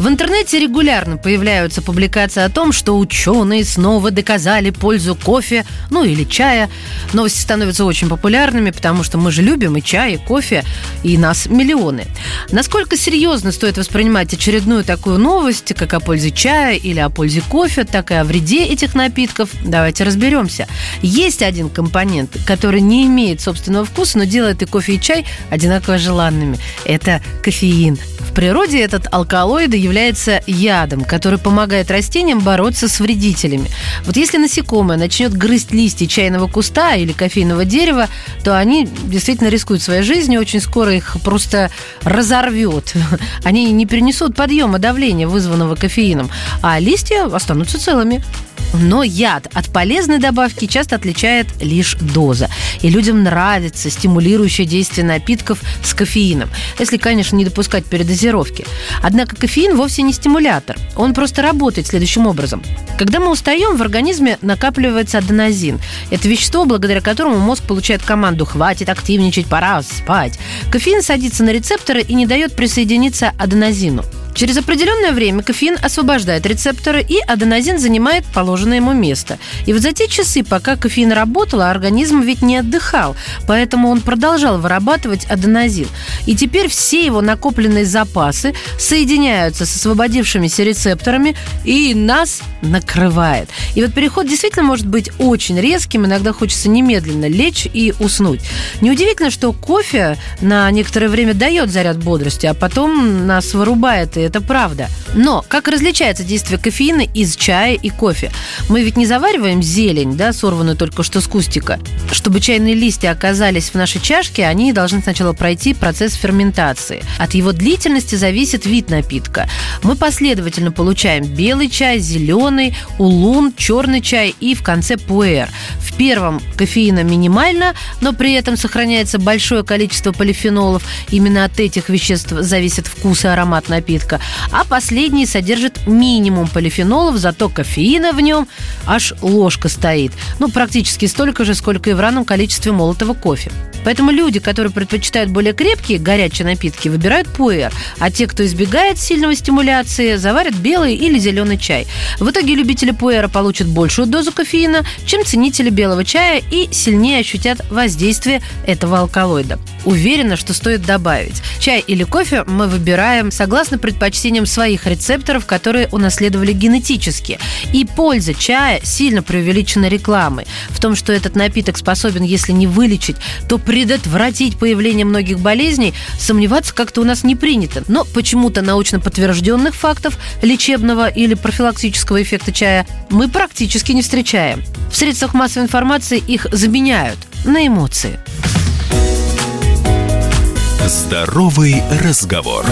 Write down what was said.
В интернете регулярно появляются публикации о том, что ученые снова доказали пользу кофе, ну или чая. Новости становятся очень популярными, потому что мы же любим и чай, и кофе, и нас миллионы. Насколько серьезно стоит воспринимать очередную такую новость, как о пользе чая или о пользе кофе, так и о вреде этих напитков? Давайте разберемся. Есть один компонент, который не имеет собственного вкуса, но делает и кофе, и чай одинаково желанными. Это кофеин. В природе этот алкалоид является ядом, который помогает растениям бороться с вредителями. Вот если насекомое начнет грызть листья чайного куста или кофейного дерева, то они действительно рискуют своей жизнью, очень скоро их просто разорвет. Они не перенесут подъема давления, вызванного кофеином, а листья останутся целыми. Но яд от полезной добавки часто отличает лишь доза. И людям нравится стимулирующее действие напитков с кофеином. Если, конечно, не допускать передозировки. Однако кофеин вовсе не стимулятор. Он просто работает следующим образом. Когда мы устаем, в организме накапливается аденозин. Это вещество, благодаря которому мозг получает команду «хватит активничать, пора спать». Кофеин садится на рецепторы и не дает присоединиться аденозину. Через определенное время кофеин освобождает рецепторы, и аденозин занимает положенное ему место. И вот за те часы, пока кофеин работал, организм ведь не отдыхал, поэтому он продолжал вырабатывать аденозин. И теперь все его накопленные запасы соединяются с освободившимися рецепторами, и нас накрывает. И вот переход действительно может быть очень резким, иногда хочется немедленно лечь и уснуть. Неудивительно, что кофе на некоторое время дает заряд бодрости, а потом нас вырубает это правда. Но как различается действие кофеина из чая и кофе? Мы ведь не завариваем зелень, да, сорванную только что с кустика. Чтобы чайные листья оказались в нашей чашке, они должны сначала пройти процесс ферментации. От его длительности зависит вид напитка. Мы последовательно получаем белый чай, зеленый, улун, черный чай и в конце пуэр. В первом кофеина минимально, но при этом сохраняется большое количество полифенолов. Именно от этих веществ зависит вкус и аромат напитка а последний содержит минимум полифенолов, зато кофеина в нем аж ложка стоит. Ну, практически столько же, сколько и в равном количестве молотого кофе. Поэтому люди, которые предпочитают более крепкие горячие напитки, выбирают пуэр, а те, кто избегает сильного стимуляции, заварят белый или зеленый чай. В итоге любители пуэра получат большую дозу кофеина, чем ценители белого чая и сильнее ощутят воздействие этого алкалоида. Уверена, что стоит добавить. Чай или кофе мы выбираем согласно предпочтениям своих рецепторов, которые унаследовали генетически. И польза чая сильно преувеличена рекламой. В том, что этот напиток способен, если не вылечить, то предотвратить появление многих болезней, сомневаться как-то у нас не принято. Но почему-то научно подтвержденных фактов лечебного или профилактического эффекта чая мы практически не встречаем. В средствах массовой информации их заменяют на эмоции. Здоровый разговор.